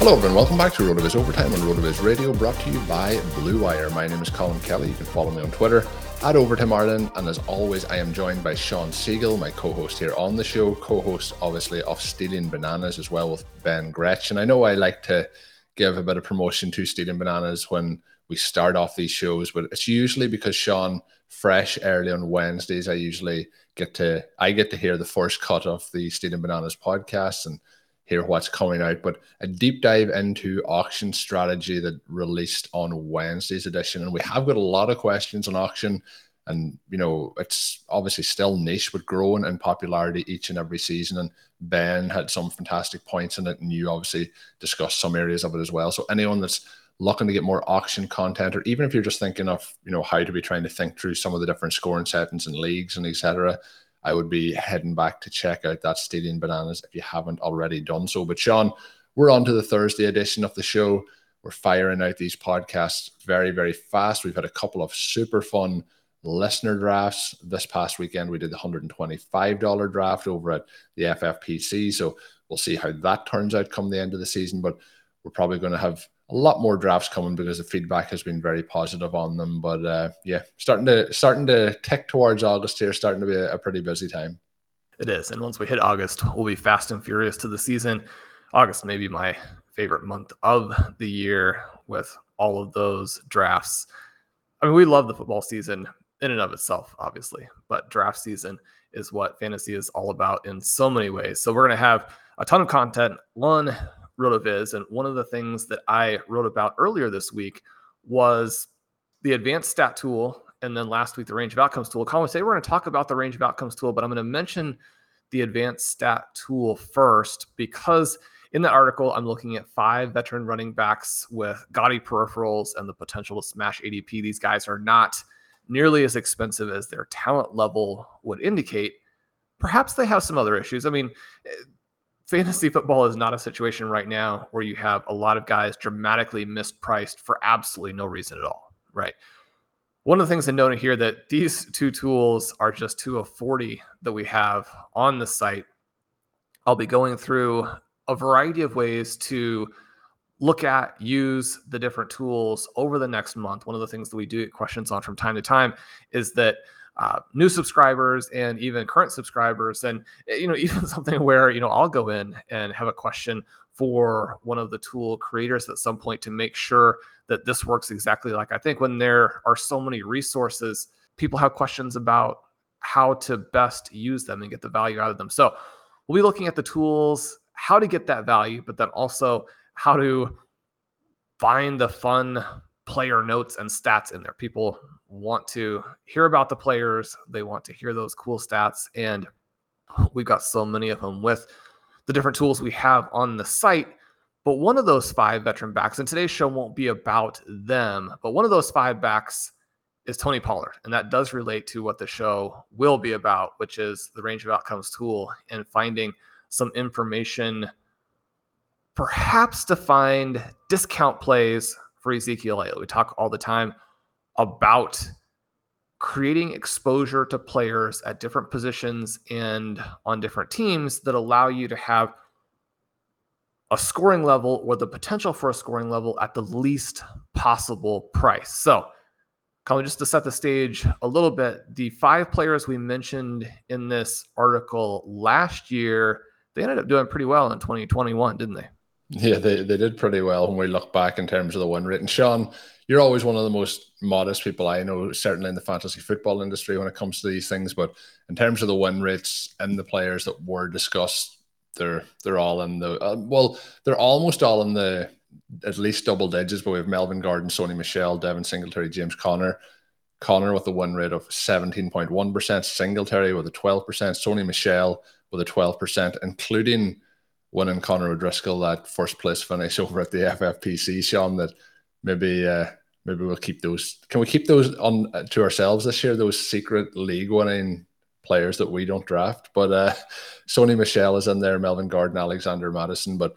Hello, everyone. Welcome back to RotoViz Overtime on RotoViz Radio, brought to you by Blue Wire. My name is Colin Kelly. You can follow me on Twitter at Overtime Ireland. And as always, I am joined by Sean Siegel, my co host here on the show, co host, obviously, of Stealing Bananas as well with Ben Gretchen. And I know I like to give a bit of promotion to Stealing Bananas when we start off these shows, but it's usually because Sean, fresh early on Wednesdays, I usually get to I get to hear the first cut of the Stealing Bananas podcast and hear what's coming out. But a deep dive into auction strategy that released on Wednesday's edition. And we have got a lot of questions on auction. And, you know, it's obviously still niche, but growing in popularity each and every season. And Ben had some fantastic points in it. And you obviously discussed some areas of it as well. So anyone that's looking to get more auction content, or even if you're just thinking of, you know, how to be trying to think through some of the different scoring settings and leagues and etc., I would be heading back to check out that Stealing Bananas if you haven't already done so. But Sean, we're on to the Thursday edition of the show. We're firing out these podcasts very, very fast. We've had a couple of super fun listener drafts. This past weekend, we did the $125 draft over at the FFPC. So we'll see how that turns out come the end of the season. But we're probably going to have a lot more drafts coming because the feedback has been very positive on them. But uh, yeah, starting to starting to tick towards August here, starting to be a, a pretty busy time. It is, and once we hit August, we'll be fast and furious to the season. August may be my favorite month of the year with all of those drafts. I mean, we love the football season in and of itself, obviously, but draft season is what fantasy is all about in so many ways. So we're to have a ton of content on RotoViz. And one of the things that I wrote about earlier this week was the advanced stat tool. And then last week, the range of outcomes tool. Colin, say we're going to talk about the range of outcomes tool, but I'm going to mention the advanced stat tool first because in the article, I'm looking at five veteran running backs with gaudy peripherals and the potential to smash ADP. These guys are not nearly as expensive as their talent level would indicate. Perhaps they have some other issues. I mean, fantasy football is not a situation right now where you have a lot of guys dramatically mispriced for absolutely no reason at all, right? One of the things to note here that these two tools are just two of 40 that we have on the site. I'll be going through a variety of ways to look at, use the different tools over the next month. One of the things that we do get questions on from time to time is that uh, new subscribers and even current subscribers and eh, you know even something where you know i'll go in and have a question for one of the tool creators at some point to make sure that this works exactly like i think. When there are so many resources people have questions about how to best use them and get the value out of them. So we'll be looking at the tools how to get that value but then also how to find the fun player notes and stats in there. People want to hear about the players, they want to hear those cool stats. And we've got so many of them with the different tools we have on the site. But one of those five veteran backs, and today's show won't be about them, but one of those five backs is Tony Pollard. And that does relate to what the show will be about, which is the range of outcomes tool and finding some information, perhaps to find discount plays for Ezekiel Elliott. We talk all the time about creating exposure to players at different positions and on different teams that allow you to have a scoring level or the potential for a scoring level at the least possible price. So, Colin, just to set the stage a little bit, the five players we mentioned in this article last year, they ended up doing pretty well in 2021, didn't they? Yeah, they, they did pretty well when we look back in terms of the win rate. And Sean, you're always one of the most modest people I know, certainly in the fantasy football industry when it comes to these things. But in terms of the win rates and the players that were discussed, they're they're all in the uh, well, they're almost all in the at least double digits. But we have Melvin Gordon, Sony Michel, Devin Singletary, James Conner. Conner with a win rate of 17.1%, Singletary with a 12%, Sony Michel with a 12%, including winning Conor O'Driscoll that first place finish over at the FFPC, Sean, that maybe uh, maybe we'll keep those. Can we keep those on uh, to ourselves this year? Those secret league winning players that we don't draft. But uh, Sony Michel is in there, Melvin Gordon, Alexander Mattison. But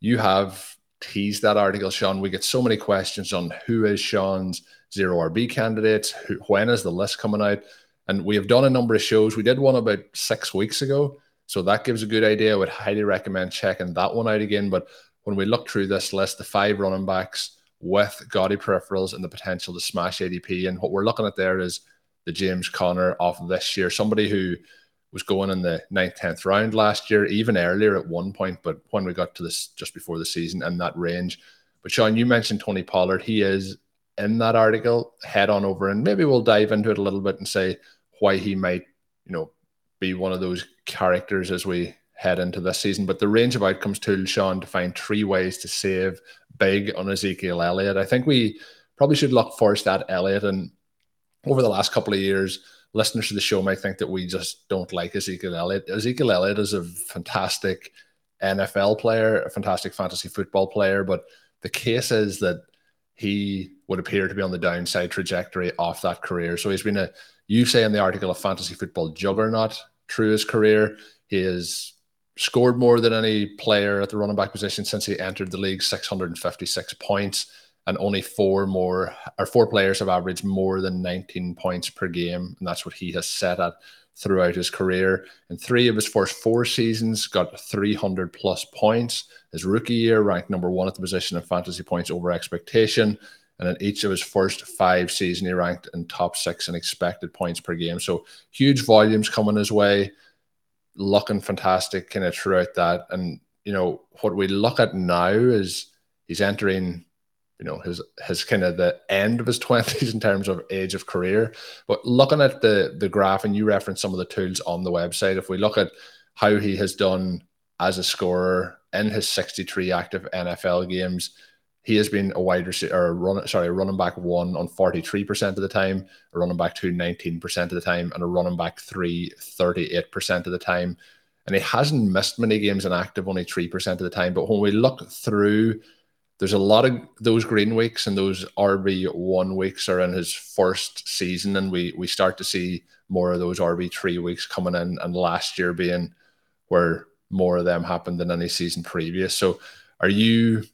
you have teased that article, Sean. We get so many questions on who is Sean's zero RB candidates, who, when is the list coming out, and we have done a number of shows. We did one about six weeks ago so that gives a good idea. I would highly recommend checking that one out again. But when we look through this list, the five running backs with gaudy peripherals and the potential to smash ADP, and what we're looking at there is the James Conner of this year, somebody who was going in the ninth, tenth round last year, even earlier at one point, but when we got to this just before the season in that range. But Sean, you mentioned Tony Pollard. He is in that article. Head on over and maybe we'll dive into it a little bit and say why he might, you know, be one of those characters as we head into this season. But the range of outcomes tool, Sean, to find three ways to save big on Ezekiel Elliott. I think we probably should look first at Elliott. And over the last couple of years, listeners to the show might think that we just don't like Ezekiel Elliott. Ezekiel Elliott is a fantastic NFL player, a fantastic fantasy football player, but the case is that he would appear to be on the downside trajectory off that career. So he's been a you say in the article a fantasy football juggernaut through his career. He has scored more than any player at the running back position since he entered the league, 656 points, and only four more or four players have averaged more than 19 points per game, and that's what he has set at throughout his career. In three of his first four seasons, got 300 plus points. His rookie year ranked number one at the position of fantasy points over expectation. And in each of his first five seasons, he ranked in top six in expected points per game. So huge volumes coming his way, looking fantastic kind of throughout that. And, you know, what we look at now is he's entering, you know, his his kind of the end of his 20s in terms of age of career. But looking at the the graph, and you reference some of the tools on the website, if we look at how he has done as a scorer in his 63 active NFL games, he has been a wide receiver or run sorry, a running back one on 43% of the time, a running back two 19% of the time, and a running back three 38% of the time. And he hasn't missed many games in active, only 3% of the time. But when we look through, there's a lot of those green weeks and those RB one weeks are in his first season, and we we start to see more of those RB three weeks coming in, and last year being where more of them happened than any season previous. So are you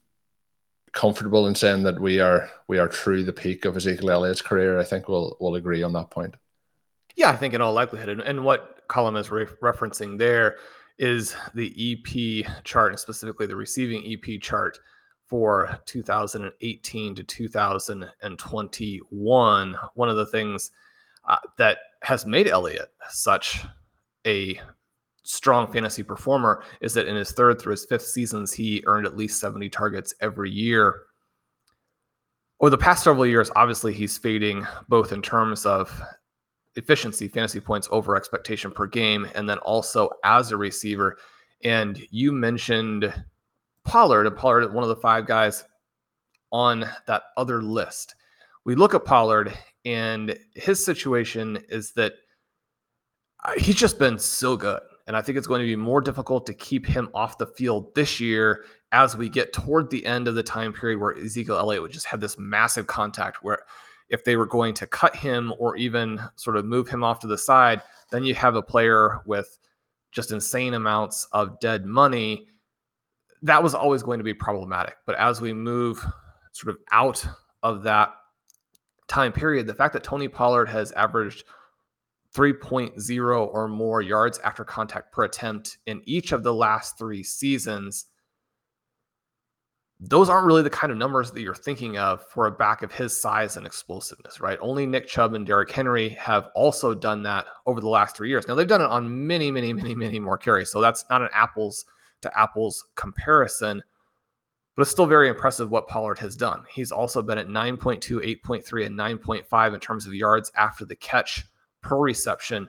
comfortable in saying that we are we are through the peak of Ezekiel Elliott's career. I think we'll we'll agree on that point. Yeah, I think in all likelihood, and, and what Colin is re- referencing there is the EP chart, and specifically the receiving EP chart for 2018 to 2021. One of the things uh, that has made Elliott such a strong fantasy performer is that in his third through his fifth seasons, he earned at least 70 targets every year. Over the past several years, obviously, he's fading both in terms of efficiency, fantasy points over expectation per game, and then also as a receiver. And you mentioned Pollard, and Pollard, one of the five guys on that other list. We look at Pollard, and his situation is that uh, he's just been so good. And I think it's going to be more difficult to keep him off the field this year as we get toward the end of the time period where Ezekiel Elliott would just have this massive contact where if they were going to cut him or even sort of move him off to the side, then you have a player with just insane amounts of dead money. That was always going to be problematic. But as we move sort of out of that time period, the fact that Tony Pollard has averaged 3.0 or more yards after contact per attempt in each of the last three seasons those aren't really the kind of numbers that you're thinking of for a back of his size and explosiveness, right? Only Nick Chubb and Derrick Henry have also done that over the last three years. Now they've done it on many, many, many, many more carries. So that's not an apples to apples comparison, but it's still very impressive what Pollard has done. He's also been at 9.2, 8.3, and 9.5 in terms of yards after the catch per reception.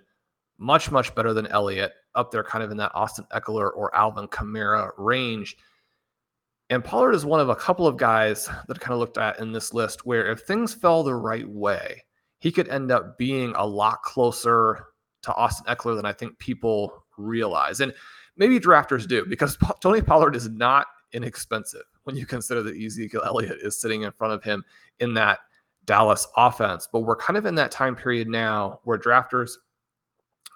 Much, much better than Elliott, up there kind of in that Austin Ekeler or Alvin Kamara range. And Pollard is one of a couple of guys that I kind of looked at in this list where if things fell the right way, he could end up being a lot closer to Austin Ekeler than I think people realize. And maybe drafters do because Tony Pollard is not inexpensive when you consider that Ezekiel Elliott is sitting in front of him in that Dallas offense. But we're kind of in that time period now where drafters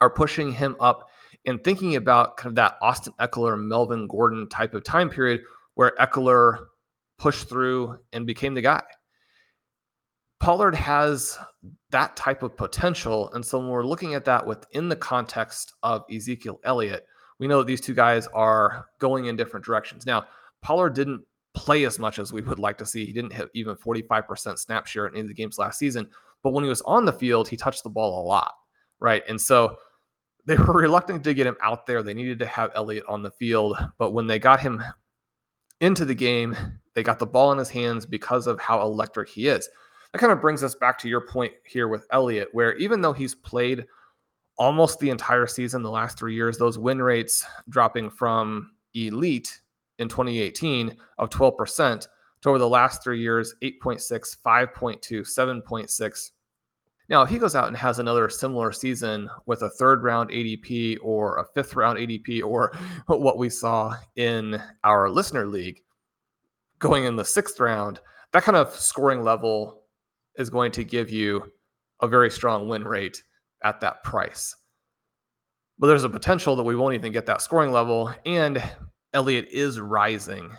are pushing him up and thinking about kind of that Austin Ekeler, Melvin Gordon type of time period where Ekeler pushed through and became the guy. Pollard has that type of potential. And so when we're looking at that within the context of Ezekiel Elliott, we know that these two guys are going in different directions. Now, Pollard didn't play as much as we would like to see. He didn't hit even 45% snap share in any of the games last season. But when he was on the field, he touched the ball a lot. Right. And so they were reluctant to get him out there. They needed to have Elliott on the field. But when they got him into the game. They got the ball in his hands because of how electric he is. That kind of brings us back to your point here with Elliott, where even though he's played almost the entire season, the last three years, those win rates dropping from elite in 2018 of 12% to over the last three years 8.6, 5.2, 7.6. Now, if he goes out and has another similar season with a third round ADP or a fifth round ADP or what we saw in our listener league going in the sixth round, that kind of scoring level is going to give you a very strong win rate at that price. But there's a potential that we won't even get that scoring level. And Elliott is rising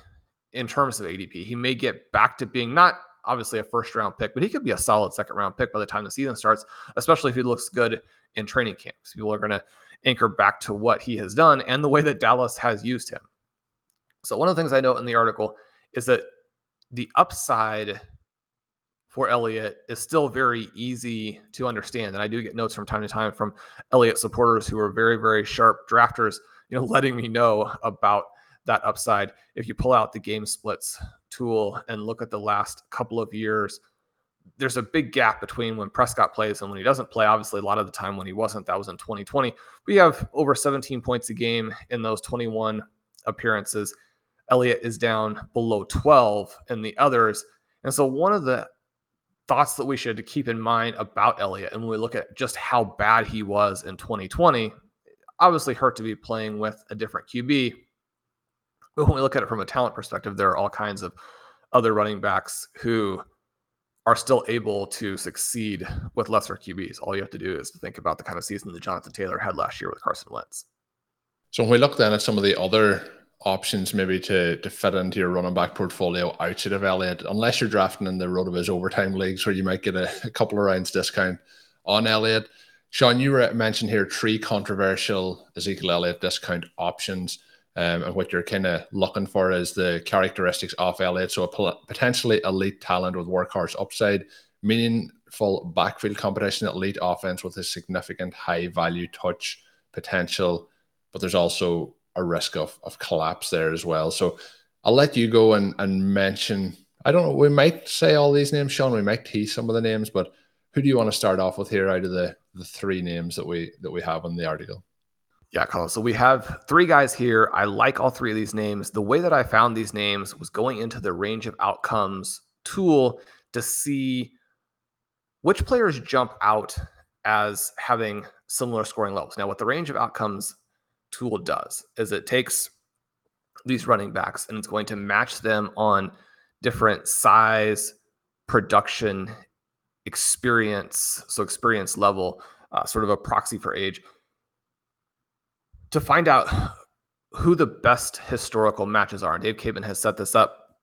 in terms of ADP. He may get back to being not obviously a first round pick, but he could be a solid second round pick by the time the season starts, especially if he looks good in training camps. People are going to anchor back to what he has done and the way that Dallas has used him. So, one of the things I note in the article is that the upside for Elliott is still very easy to understand. And I do get notes from time to time from Elliott supporters who are very, very sharp drafters, you know, letting me know about that upside. If you pull out the game splits tool and look at the last couple of years, there's a big gap between when Prescott plays and when he doesn't play. Obviously, a lot of the time when he wasn't, that was in 2020. We have over 17 points a game in those 21 appearances. Elliott is down below 12 in the others. And so, one of the thoughts that we should keep in mind about Elliott, and when we look at just how bad he was in 2020, obviously hurt to be playing with a different QB. But when we look at it from a talent perspective, there are all kinds of other running backs who are still able to succeed with lesser QBs. All you have to do is to think about the kind of season that Jonathan Taylor had last year with Carson Wentz. So when we look then at some of the other options maybe to to fit into your running back portfolio outside of Elliott, unless you're drafting in the RotoViz overtime leagues where you might get a, a couple of rounds discount on Elliott. Sean, you mentioned here three controversial Ezekiel Elliott discount options. Um, and what you're kind of looking for is the characteristics of Elliott. So a potentially elite talent with workhorse upside, meaningful backfield competition, elite offense with a significant high value touch potential. But there's also a risk of, of collapse there as well. So I'll let you go and, and mention. I don't know. We might say all these names, Sean. We might tease some of the names, but who do you want to start off with here out of the the three names that we that we have in the article? Yeah, Colin. So we have three guys here. I like all three of these names. The way that I found these names was going into the range of outcomes tool to see which players jump out as having similar scoring levels. Now, what the range of outcomes tool does is it takes these running backs and it's going to match them on different size, production, experience, so experience level, uh, sort of a proxy for age to find out who the best historical matches are. And Dave Caban has set this up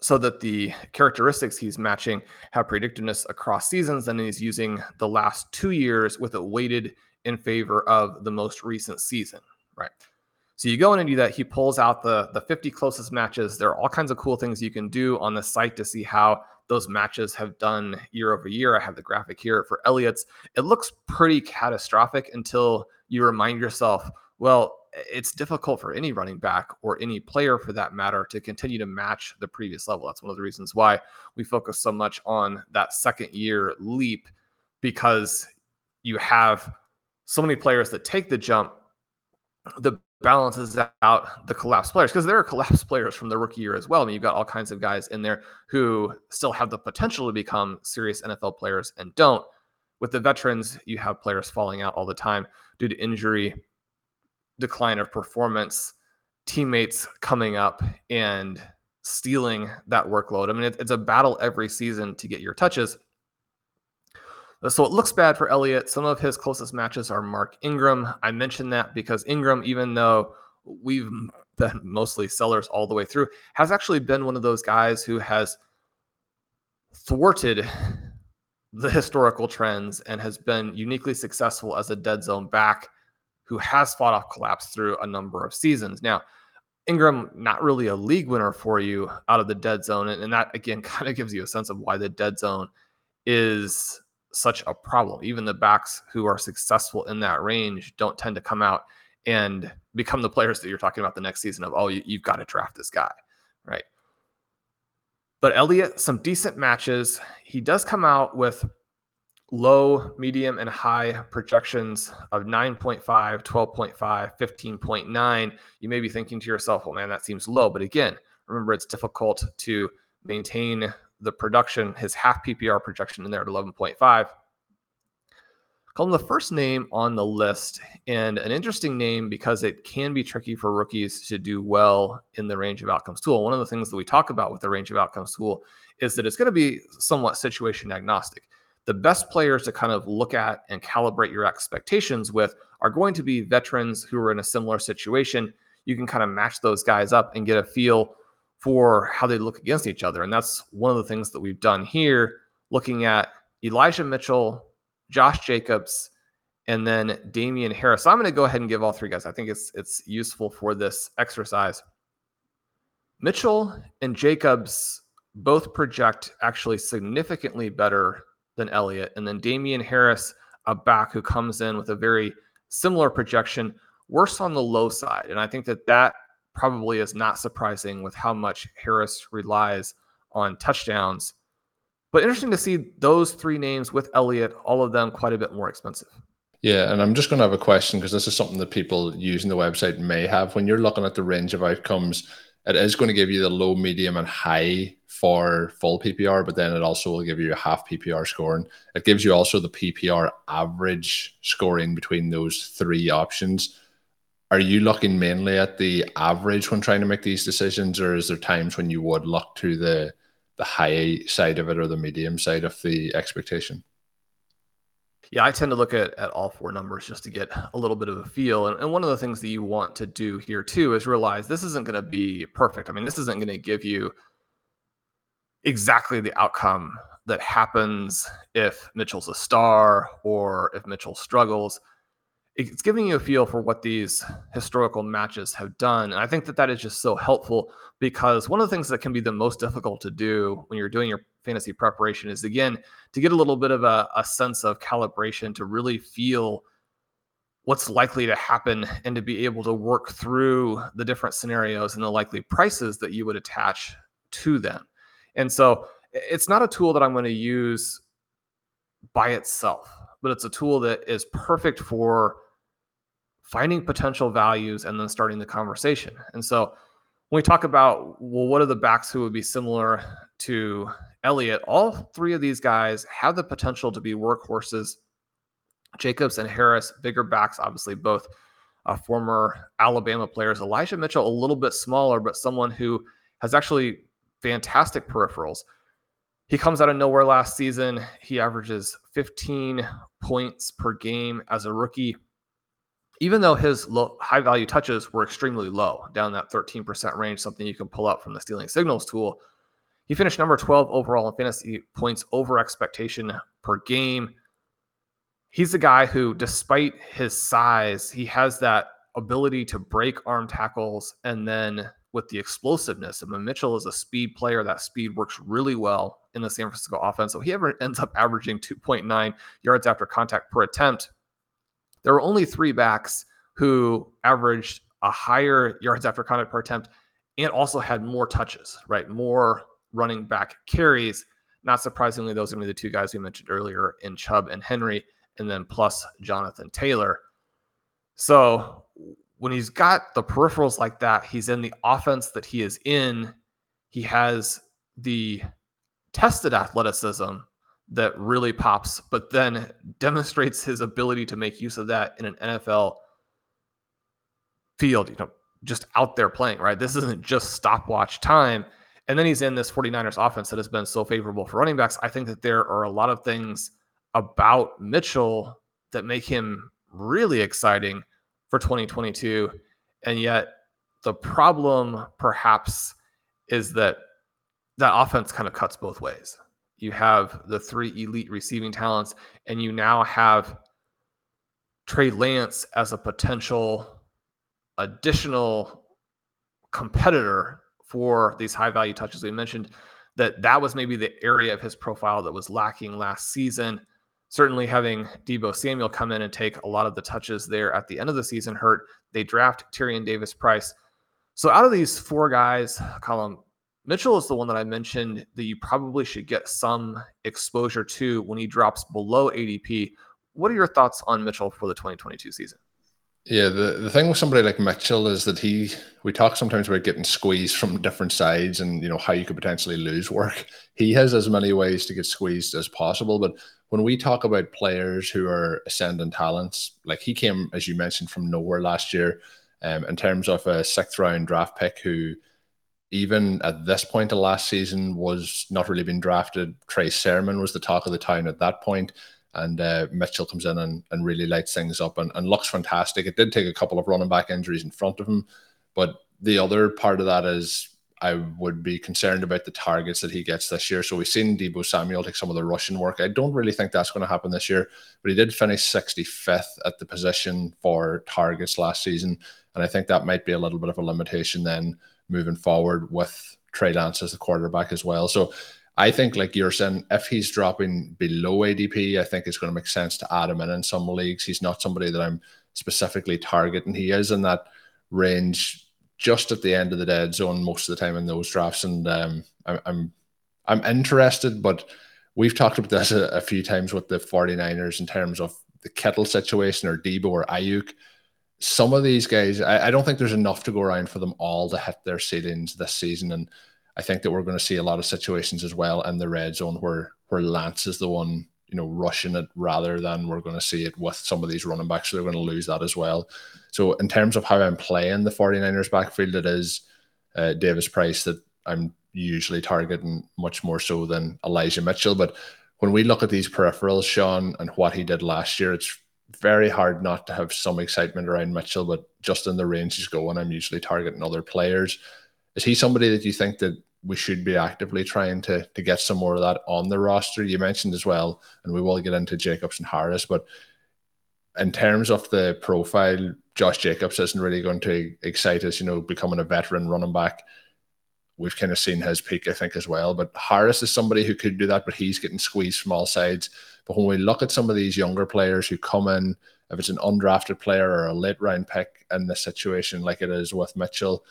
so that the characteristics he's matching have predictiveness across seasons. And he's using the last two years with it weighted in favor of the most recent season, right? So you go in and do that. He pulls out the the 50 closest matches. There are all kinds of cool things you can do on the site to see how those matches have done year over year. I have the graphic here for Elliott's. It looks pretty catastrophic until you remind yourself, well, it's difficult for any running back or any player for that matter to continue to match the previous level. That's one of the reasons why we focus so much on that second year leap because you have so many players that take the jump the balances out the collapsed players because there are collapsed players from the rookie year as well. I mean, you've got all kinds of guys in there who still have the potential to become serious NFL players and don't. With the veterans, you have players falling out all the time due to injury, decline of performance, teammates coming up and stealing that workload. I mean, it, it's a battle every season to get your touches. So it looks bad for Elliott. Some of his closest matches are Mark Ingram. I mentioned that because Ingram, even though we've been mostly sellers all the way through, has actually been one of those guys who has thwarted the historical trends and has been uniquely successful as a dead zone back who has fought off collapse through a number of seasons. Now, Ingram, not really a league winner for you out of the dead zone. And, that, again, kind of gives you a sense of why the dead zone is such a problem. Even the backs who are successful in that range don't tend to come out and become the players that you're talking about the next season of, oh, you, you've got to draft this guy, right? But Elliott, some decent matches. He does come out with low, medium, and high projections of 9.5, 12.5, 15.9. You may be thinking to yourself, well, man, that seems low. But again, remember, it's difficult to maintain the production, his half PPR projection in there at 11.5. Call him the first name on the list, and an interesting name because it can be tricky for rookies to do well in the range of outcomes tool. One of the things that we talk about with the range of outcomes tool is that it's going to be somewhat situation agnostic. The best players to kind of look at and calibrate your expectations with are going to be veterans who are in a similar situation. You can kind of match those guys up and get a feel for how they look against each other. And that's one of the things that we've done here, looking at Elijah Mitchell, Josh Jacobs, and then Damien Harris. So I'm going to go ahead and give all three guys. I think it's it's useful for this exercise. Mitchell and Jacobs both project actually significantly better than Elliott. And then Damien Harris, a back who comes in with a very similar projection, worse on the low side. And I think that that probably is not surprising with how much Harris relies on touchdowns. But interesting to see those three names with Elliott, all of them quite a bit more expensive. Yeah, and I'm just going to have a question because this is something that people using the website may have. When you're looking at the range of outcomes, it is going to give you the low, medium, and high for full PPR, but then it also will give you a half PPR scoring. It gives you also the PPR average scoring between those three options are you looking mainly at the average when trying to make these decisions, or is there times when you would look to the the high side of it or the medium side of the expectation? Yeah, I tend to look at, at all four numbers just to get a little bit of a feel. And, and one of the things that you want to do here too is realize this isn't going to be perfect. I mean, this isn't going to give you exactly the outcome that happens if Mitchell's a star or if Mitchell struggles it's giving you a feel for what these historical matches have done. And I think that that is just so helpful because one of the things that can be the most difficult to do when you're doing your fantasy preparation is, again, to get a little bit of a, a sense of calibration to really feel what's likely to happen and to be able to work through the different scenarios and the likely prices that you would attach to them. And so it's not a tool that I'm going to use by itself, but it's a tool that is perfect for finding potential values and then starting the conversation. And so when we talk about, well, what are the backs who would be similar to Elliott? All three of these guys have the potential to be workhorses. Jacobs and Harris, bigger backs, obviously both uh, former Alabama players. Elijah Mitchell, a little bit smaller, but someone who has actually fantastic peripherals. He comes out of nowhere last season. He averages 15 points per game as a rookie even though his low, high value touches were extremely low, down that 13% range, something you can pull up from the stealing signals tool, He finished number 12 overall in fantasy points over expectation per game. He's a guy who, despite his size, he has that ability to break arm tackles and then with the explosiveness. Mean, Mitchell is a speed player. That speed works really well in the San Francisco offense. So he ever ends up averaging 2.9 yards after contact per attempt. There were only three backs who averaged a higher yards after contact per attempt and also had more touches, right? More running back carries. Not surprisingly, those are going to be the two guys we mentioned earlier in Chubb and Henry, and then plus Jonathan Taylor. So when he's got the peripherals like that, he's in the offense that he is in. He has the tested athleticism that really pops, but then demonstrates his ability to make use of that in an NFL field, you know, just out there playing, right? This isn't just stopwatch time. And then he's in this 49ers offense that has been so favorable for running backs. I think that there are a lot of things about Mitchell that make him really exciting for 2022. And yet, the problem perhaps is that that offense kind of cuts both ways. You have the three elite receiving talents, and you now have Trey Lance as a potential additional competitor for these high value touches. We mentioned that that was maybe the area of his profile that was lacking last season certainly having Deebo Samuel come in and take a lot of the touches there at the end of the season hurt. They draft Tyrion Davis Price. So out of these four guys, Colm Mitchell is the one that I mentioned that you probably should get some exposure to when he drops below ADP. What are your thoughts on Mitchell for the 2022 season? Yeah, the, the thing with somebody like Mitchell is that he we talk sometimes about getting squeezed from different sides and you know how you could potentially lose work. He has as many ways to get squeezed as possible, but when we talk about players who are ascending talents, like he came, as you mentioned, from nowhere last year, um, in terms of a sixth round draft pick who, even at this point of last season, was not really being drafted. Trey Sermon was the talk of the town at that point, and uh, Mitchell comes in and, and really lights things up and, and looks fantastic. It did take a couple of running back injuries in front of him, but the other part of that is I would be concerned about the targets that he gets this year. So we've seen Deebo Samuel take some of the Russian work. I don't really think that's going to happen this year, but he did finish 65th at the position for targets last season. And I think that might be a little bit of a limitation then moving forward with Trey Lance as the quarterback as well. So I think, like you're saying, if he's dropping below ADP, I think it's going to make sense to add him in in some leagues. He's not somebody that I'm specifically targeting. He is in that range just at the end of the dead zone most of the time in those drafts. And um, I, I'm I'm interested, but we've talked about this a, a, few times with the 49ers in terms of the Kittle situation or Deebo or Aiyuk. Some of these guys, I, I don't think there's enough to go around for them all to hit their ceilings this season. And I think that we're going to see a lot of situations as well in the red zone where where Lance is the one you know, rushing it rather than we're going to see it with some of these running backs. So they're going to lose that as well. So in terms of how I'm playing the 49ers backfield, it is uh, Davis Price that I'm usually targeting much more so than Elijah Mitchell. But when we look at these peripherals, Sean, and what he did last year, it's very hard not to have some excitement around Mitchell. But just in the range he's going, I'm usually targeting other players. Is he somebody that you think that we should be actively trying to to get some more of that on the roster. You mentioned as well, and we will get into Jacobs and Harris, but in terms of the profile, Josh Jacobs isn't really going to excite us, you know, becoming a veteran running back. We've kind of seen his peak, I think, as well. But Harris is somebody who could do that, but he's getting squeezed from all sides. But when we look at some of these younger players who come in, if it's an undrafted player or a late round pick in this situation, like it is with Mitchell,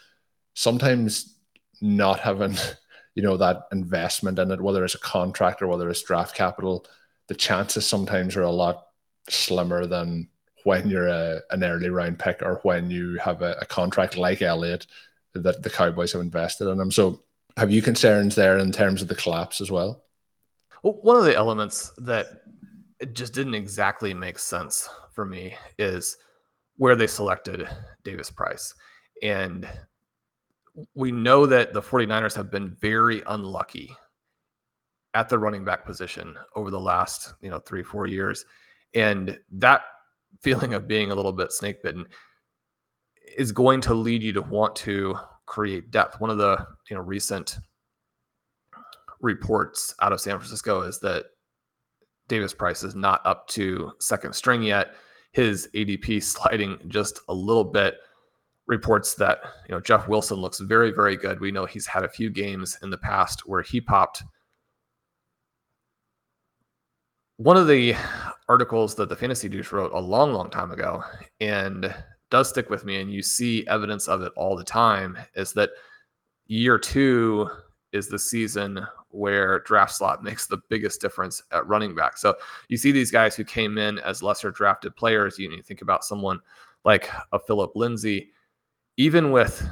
sometimes not having you know that investment in it, whether it's a contract or whether it's draft capital, the chances sometimes are a lot slimmer than when you're a, an early round pick or when you have a, a contract like Elliott that the Cowboys have invested in him. So, have you concerns there in terms of the collapse as well? Well, one of the elements that it just didn't exactly make sense for me is where they selected Davis Price. And we know that the 49ers have been very unlucky at the running back position over the last, you know, 3 4 years. And that feeling of being a little bit snake bitten is going to lead you to want to create depth. One of the, you know, recent reports out of San Francisco is that Davis Price is not up to second string yet. His ADP sliding just a little bit. Reports that you know Jeff Wilson looks very, very good. We know he's had a few games in the past where he popped. One of the articles that the Fantasy Douche wrote a long, long time ago, and does stick with me, and you see evidence of it all the time, is that year two is the season where draft slot makes the biggest difference at running back. So you see these guys who came in as lesser drafted players. You, you think about someone like a Phillip Lindsay, even with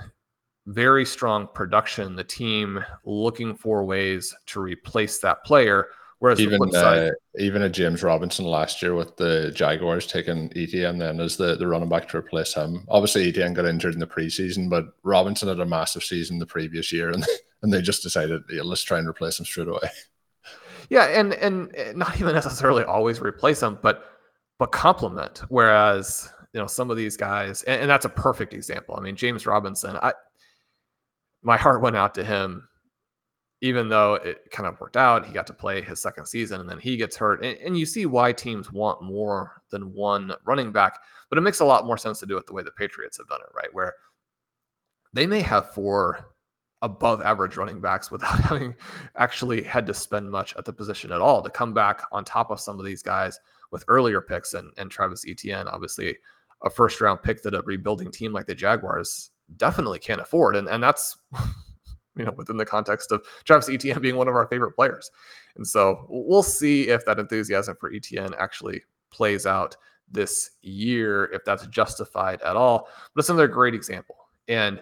very strong production, the team looking for ways to replace that player Whereas even side, uh, even a James Robinson last year with the Jaguars taking Etienne then as the, the running back to replace him. Obviously, Etienne got injured in the preseason, but Robinson had a massive season the previous year, and and they just decided yeah, let's try and replace him straight away. Yeah, and and not even necessarily always replace him, but but complement. Whereas you know some of these guys, and, and that's a perfect example. I mean, James Robinson, I my heart went out to him even though it kind of worked out, he got to play his second season and then he gets hurt. And, and, you see why teams want more than one running back, but it makes a lot more sense to do it the way the Patriots have done it, right? Where they may have four above average running backs without having actually had to spend much at the position at all to come back on top of some of these guys with earlier picks and, and Travis Etienne, obviously a first round pick that a rebuilding team like the Jaguars definitely can't afford. And, and that's you know, within the context of Travis Etienne being one of our favorite players. And so we'll see if that enthusiasm for Etienne actually plays out this year, if that's justified at all. But it's another great example. And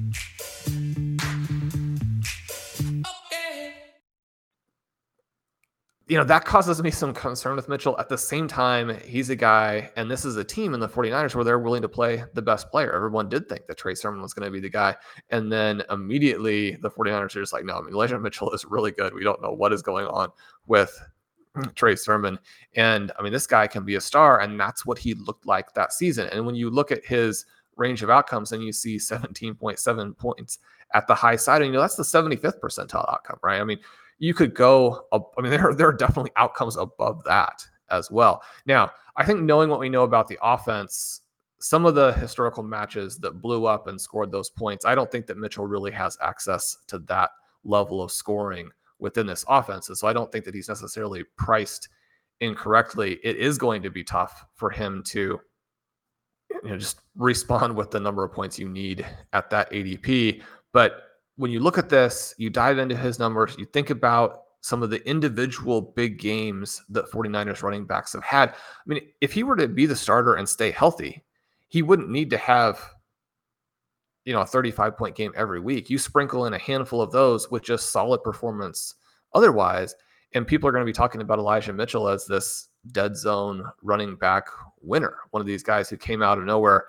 You know, that causes me some concern with Mitchell. At the same time, he's a guy, and this is a team in the 49ers where they're willing to play the best player. Everyone did think that Trey Sermon was going to be the guy. And then immediately the 49ers are just like, no, I mean, Elijah Mitchell is really good. We don't know what is going on with Trey Sermon. And I mean, this guy can be a star, and that's what he looked like that season. And when you look at his range of outcomes and you see 17.7 points at the high side, and you know, that's the 75th percentile outcome, right? I mean, you could go. I mean, there there are definitely outcomes above that as well. Now, I think knowing what we know about the offense, some of the historical matches that blew up and scored those points, I don't think that Mitchell really has access to that level of scoring within this offense. And so I don't think that he's necessarily priced incorrectly. It is going to be tough for him to you know just respond with the number of points you need at that ADP. But when you look at this, you dive into his numbers, you think about some of the individual big games that 49ers running backs have had. I mean, if he were to be the starter and stay healthy, he wouldn't need to have you know a 35 point game every week. You sprinkle in a handful of those with just solid performance otherwise, and people are going to be talking about Elijah Mitchell as this dead zone running back winner, one of these guys who came out of nowhere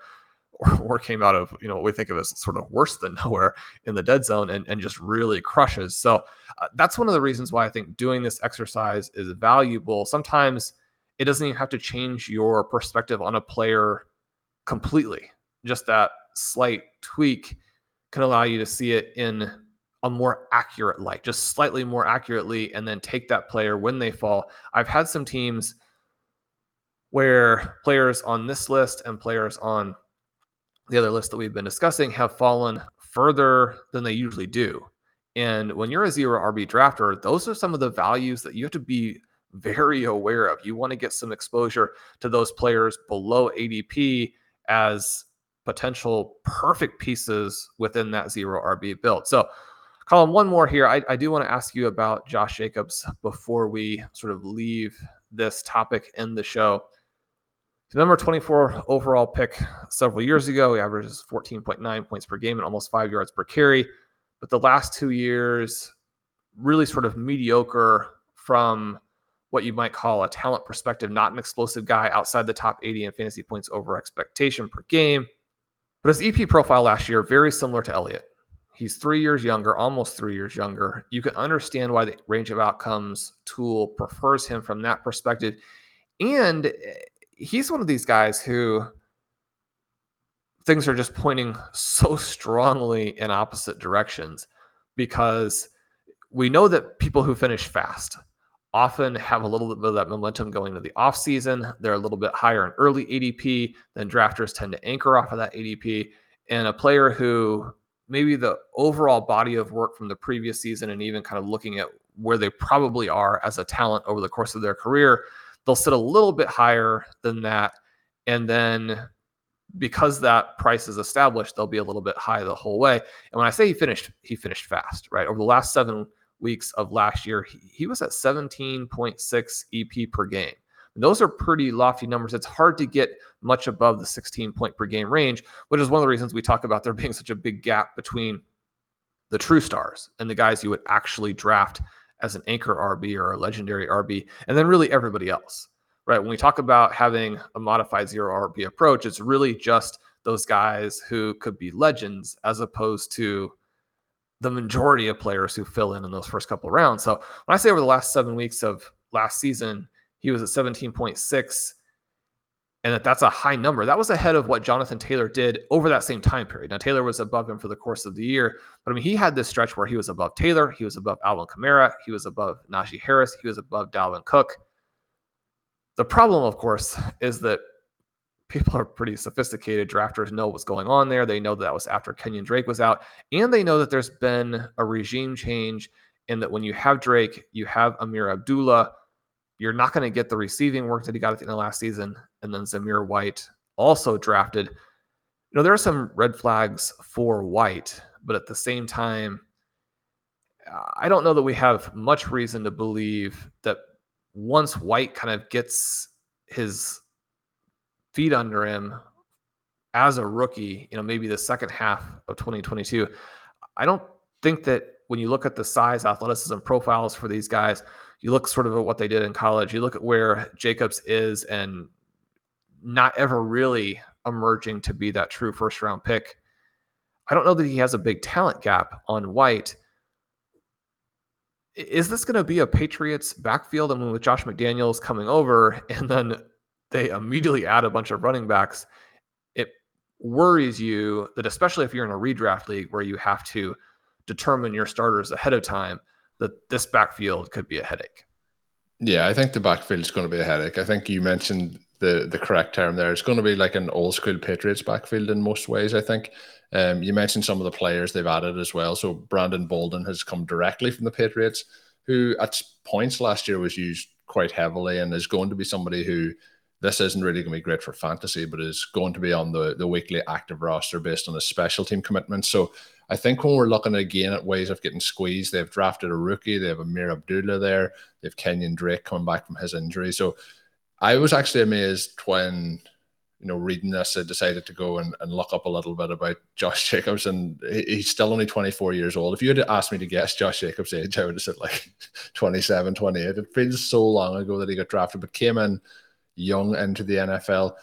or, or came out of you know what we think of as sort of worse than nowhere in the dead zone and, and just really crushes. So uh, that's one of the reasons why I think doing this exercise is valuable. Sometimes it doesn't even have to change your perspective on a player completely. Just that slight tweak can allow you to see it in a more accurate light, just slightly more accurately, and then take that player when they fall. I've had some teams where players on this list and players on the other list that we've been discussing have fallen further than they usually do. And when you're a zero RB drafter, those are some of the values that you have to be very aware of. You want to get some exposure to those players below ADP as potential perfect pieces within that zero RB build. So, Colin, one more here. I, I do want to ask you about Josh Jacobs before we sort of leave this topic in the show. The number 24 overall pick several years ago. He averages 14.9 points per game and almost five yards per carry. But the last two years, really sort of mediocre from what you might call a talent perspective, not an explosive guy outside the top 80 in fantasy points over expectation per game. But his EP profile last year, very similar to Elliott. He's three years younger, almost three years younger. You can understand why the range of outcomes tool prefers him from that perspective. And eh, he's one of these guys who things are just pointing so strongly in opposite directions because we know that people who finish fast, often have a little bit of that momentum going into the offseason. They're a little bit higher in early ADP than drafters tend to anchor off of that ADP. And a player who maybe the overall body of work from the previous season and even kind of looking at where they probably are as a talent over the course of their career, they'll sit a little bit higher than that. And then because that price is established, they'll be a little bit high the whole way. And when I say he finished, he finished fast, right? Over the last seven weeks of last year, he, he was at 17.6 EP per game. And those are pretty lofty numbers. It's hard to get much above the 16 point per game range, which is one of the reasons we talk about there being such a big gap between the true stars and the guys you would actually draft as an anchor RB or a legendary RB, and then really everybody else, right? When we talk about having a modified zero RB approach, it's really just those guys who could be legends as opposed to the majority of players who fill in in those first couple rounds. So when I say over the last seven weeks of last season, he was at 17.6, and that that's a high number. That was ahead of what Jonathan Taylor did over that same time period. Now Taylor was above him for the course of the year, but I mean he had this stretch where he was above Taylor, he was above Alvin Kamara, he was above Najee Harris, he was above Dalvin Cook. The problem, of course, is that people are pretty sophisticated. Drafters know what's going on there. They know that, that was after Kenyon Drake was out, and they know that there's been a regime change, and that when you have Drake, you have Ameer Abdullah. You're not going to get the receiving work that he got at the end of last season, and then Zamir White also drafted. You know, there are some red flags for White, but at the same time, I don't know that we have much reason to believe that once White kind of gets his feet under him as a rookie, you know, maybe the second half of 2022. I don't think that when you look at the size, athleticism profiles for these guys, you look sort of at what they did in college, you look at where Jacobs is and not ever really emerging to be that true first round pick. I don't know that he has a big talent gap on White. Is this going to be a Patriots backfield? I mean, with Josh McDaniels coming over and then they immediately add a bunch of running backs, it worries you that, especially if you're in a redraft league where you have to determine your starters ahead of time, that this backfield could be a headache. Yeah, I think the backfield is going to be a headache. I think you mentioned the the correct term there. It's going to be like an old school Patriots backfield in most ways. I think. Um, you mentioned some of the players they've added as well. So Brandon Bolden has come directly from the Patriots, who at points last year was used quite heavily and is going to be somebody who this isn't really going to be great for fantasy, but is going to be on the, the weekly active roster based on a special team commitment. So I think when we're looking again at ways of getting squeezed, they've drafted a rookie. They have Ameer Abdullah there. They have Kenyon Drake coming back from his injury. So I was actually amazed when, you know, reading this, I decided to go and, and look up a little bit about Josh Jacobs. And he's still only 24 years old. If you had asked me to guess Josh Jacobs' age, I would have said like 27, 28. It feels so long ago that he got drafted, but came in young into the NFL.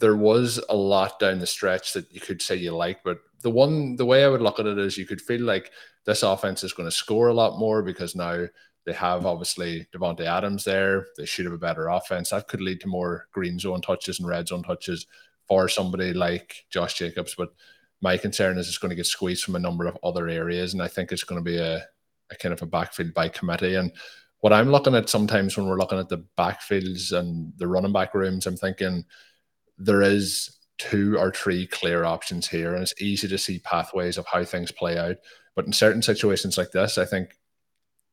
there was a lot down the stretch that you could say you like, but the one the way I would look at it is you could feel like this offense is going to score a lot more because now they have obviously Davante Adams there. They should have a better offense. That could lead to more green zone touches and red zone touches for somebody like Josh Jacobs. But my concern is it's going to get squeezed from a number of other areas, and I think it's going to be a, a kind of a backfield by committee. And what I'm looking at sometimes when we're looking at the backfields and the running back rooms, I'm thinking there is two or three clear options here, and it's easy to see pathways of how things play out. But in certain situations like this, I think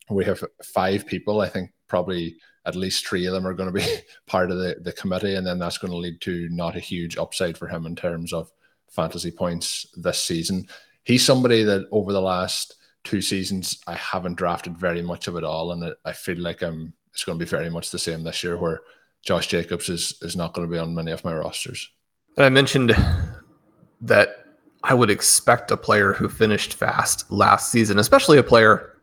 we have five people. I think probably at least three of them are going to be part of the, the committee, and then that's going to lead to not a huge upside for him in terms of fantasy points this season. He's somebody that over the last two seasons I haven't drafted very much of it all, and I feel like I'm it's going to be very much the same this year, where Josh Jacobs is is not going to be on many of my rosters. And I mentioned that I would expect a player who finished fast last season, especially a player.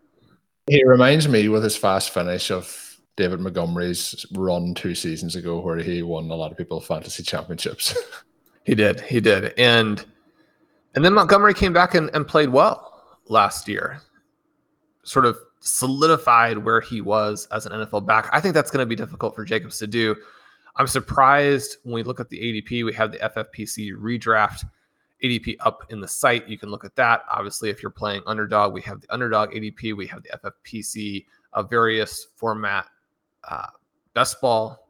He reminds me with his fast finish of David Montgomery's run two seasons ago, where he won a lot of people fantasy championships. he did, he did, and and then Montgomery came back and, and played well last year, sort of solidified where he was as an NFL back. I think that's going to be difficult for Jacobs to do. I'm surprised when we look at the ADP, we have the FFPC redraft ADP up in the site. You can look at that. Obviously, if you're playing underdog, we have the underdog ADP, we have the FFPC of various format uh, best ball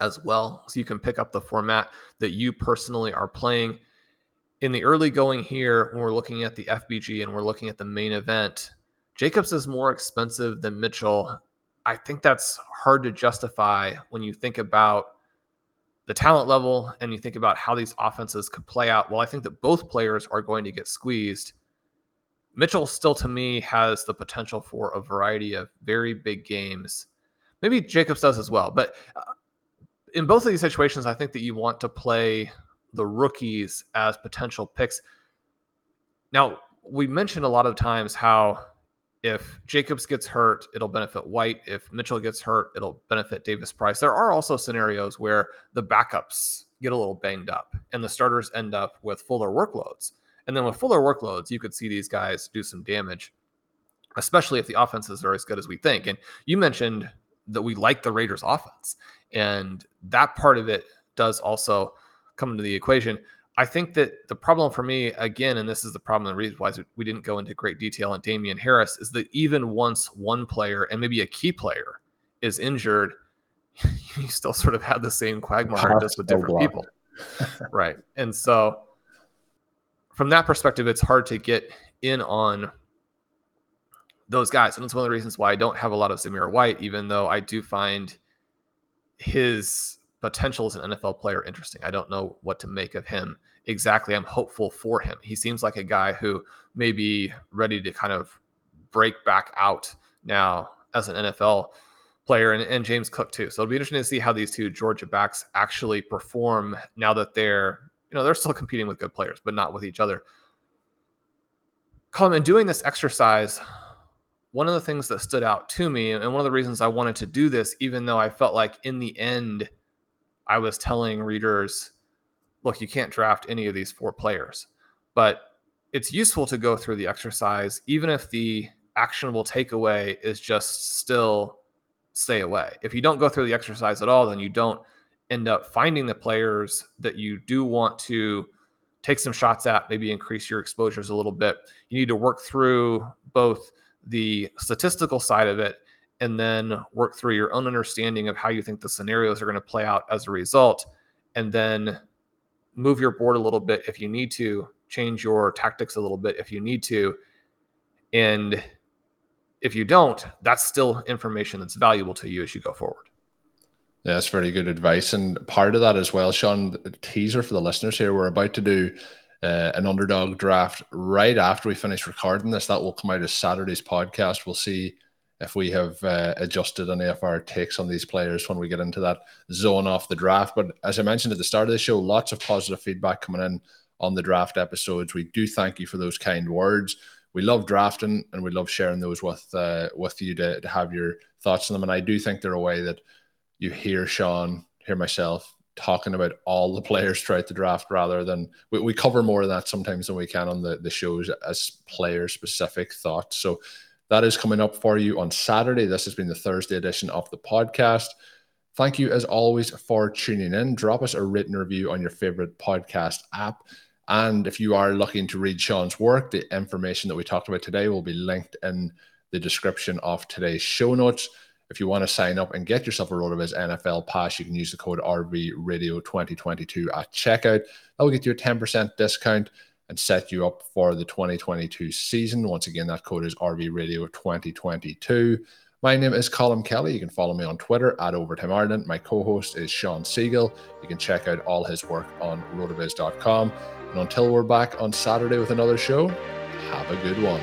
as well. So you can pick up the format that you personally are playing. In the early going here, when we're looking at the FBG and we're looking at the main event, Jacobs is more expensive than Mitchell I think that's hard to justify when you think about the talent level and you think about how these offenses could play out. Well, I think that both players are going to get squeezed. Mitchell still, to me, has the potential for a variety of very big games. Maybe Jacobs does as well. But uh, in both of these situations, I think that you want to play the rookies as potential picks. Now, we mentioned a lot of times how if Jacobs gets hurt, it'll benefit White. If Mitchell gets hurt, it'll benefit Davis Price. There are also scenarios where the backups get a little banged up and the starters end up with fuller workloads. And then with fuller workloads, you could see these guys do some damage, especially if the offenses are as good as we think. And you mentioned that we like the Raiders offense, and that part of it does also come into the equation. I think that the problem for me, again, and this is the problem, the reason why we didn't go into great detail on Damien Harris, is that even once one player and maybe a key player is injured, you still sort of have the same quagmire just with different people. right. And so from that perspective, it's hard to get in on those guys. And it's one of the reasons why I don't have a lot of Zamir White, even though I do find his potential as an NFL player interesting. I don't know what to make of him exactly. I'm hopeful for him. He seems like a guy who may be ready to kind of break back out now as an NFL player and, and James Cook too. So it'll be interesting to see how these two Georgia backs actually perform now that they're, you know, they're still competing with good players, but not with each other. Colin, in doing this exercise, one of the things that stood out to me, and one of the reasons I wanted to do this, even though I felt like in the end, I was telling readers, look, you can't draft any of these four players, but it's useful to go through the exercise, even if the actionable takeaway is just still stay away. If you don't go through the exercise at all, then you don't end up finding the players that you do want to take some shots at, maybe increase your exposures a little bit. You need to work through both the statistical side of it and then work through your own understanding of how you think the scenarios are going to play out as a result and then move your board a little bit if you need to change your tactics a little bit if you need to and if you don't that's still information that's valuable to you as you go forward yeah, that's very good advice. And part of that as well, Shawn, teaser for the listeners here. We're about to do uh, an underdog draft right after we finish recording this. That will come out as Saturday's podcast. We'll see if we have uh, adjusted any of our takes on these players when we get into that zone off the draft. But as I mentioned at the start of the show, lots of positive feedback coming in on the draft episodes. We do thank you for those kind words. We love drafting and we love sharing those with uh, with you to, to have your thoughts on them. And I do think they're a way that you hear Shawn, hear myself talking about all the players throughout the draft rather than we, we cover more of that sometimes than we can on the, the shows as player specific thoughts. So that is coming up for you on Saturday. This has been the Thursday edition of the podcast. Thank you, as always, for tuning in. Drop us a written review on your favorite podcast app. And if you are looking to read Shawn's work, the information that we talked about today will be linked in the description of today's show notes. If you want to sign up and get yourself a RotoViz NFL pass, you can use the code RV Radio 2022 at checkout. That will get you a 10% discount and set you up for the 2022 season. Once again, that code is RV Radio 2022. My name is Colin Kelly. You can follow me on Twitter at Overtime Ireland. My co host is Shawn Siegele. You can check out all his work on rotoviz.com. And until we're back on Saturday with another show, have a good one.